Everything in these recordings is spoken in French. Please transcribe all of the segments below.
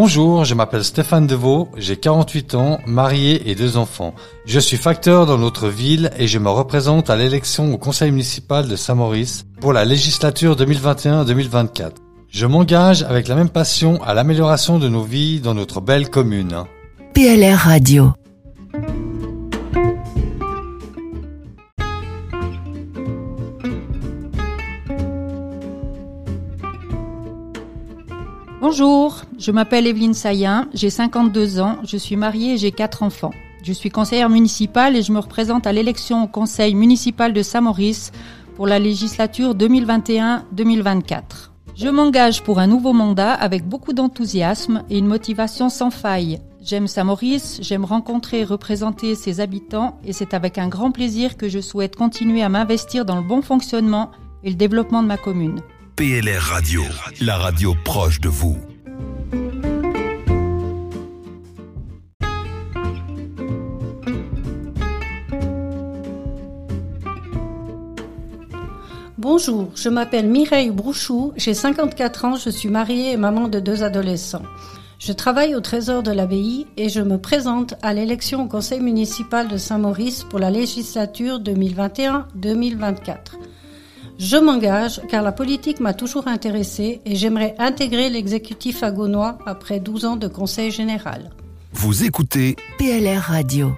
Bonjour, je m'appelle Stéphane Deveau, j'ai 48 ans, marié et deux enfants. Je suis facteur dans notre ville et je me représente à l'élection au conseil municipal de Saint-Maurice pour la législature 2021-2024. Je m'engage avec la même passion à l'amélioration de nos vies dans notre belle commune. PLR Radio. Bonjour, je m'appelle Evelyne Sayen, j'ai 52 ans, je suis mariée et j'ai quatre enfants. Je suis conseillère municipale et je me représente à l'élection au conseil municipal de Saint-Maurice pour la législature 2021-2024. Je m'engage pour un nouveau mandat avec beaucoup d'enthousiasme et une motivation sans faille. J'aime Saint-Maurice, j'aime rencontrer et représenter ses habitants et c'est avec un grand plaisir que je souhaite continuer à m'investir dans le bon fonctionnement et le développement de ma commune. PLR Radio, la radio proche de vous. Bonjour, je m'appelle Mireille Brouchou, j'ai 54 ans, je suis mariée et maman de deux adolescents. Je travaille au Trésor de l'Abbaye et je me présente à l'élection au conseil municipal de Saint-Maurice pour la législature 2021-2024. Je m'engage car la politique m'a toujours intéressée et j'aimerais intégrer l'exécutif agonois après 12 ans de conseil général. Vous écoutez PLR Radio.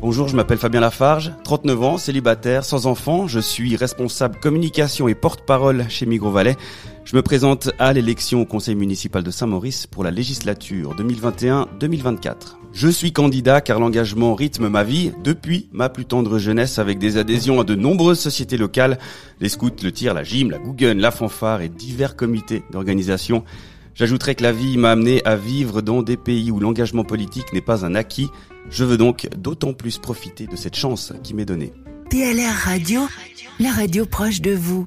Bonjour, je m'appelle Fabien Lafarge, 39 ans, célibataire, sans enfant. Je suis responsable communication et porte-parole chez Migros Valais. Je me présente à l'élection au conseil municipal de Saint-Maurice pour la législature 2021-2024. Je suis candidat car l'engagement rythme ma vie depuis ma plus tendre jeunesse avec des adhésions à de nombreuses sociétés locales, les scouts, le tir, la gym, la Guggen, la fanfare et divers comités d'organisation. J'ajouterai que la vie m'a amené à vivre dans des pays où l'engagement politique n'est pas un acquis. Je veux donc d'autant plus profiter de cette chance qui m'est donnée. PLR Radio, la radio proche de vous.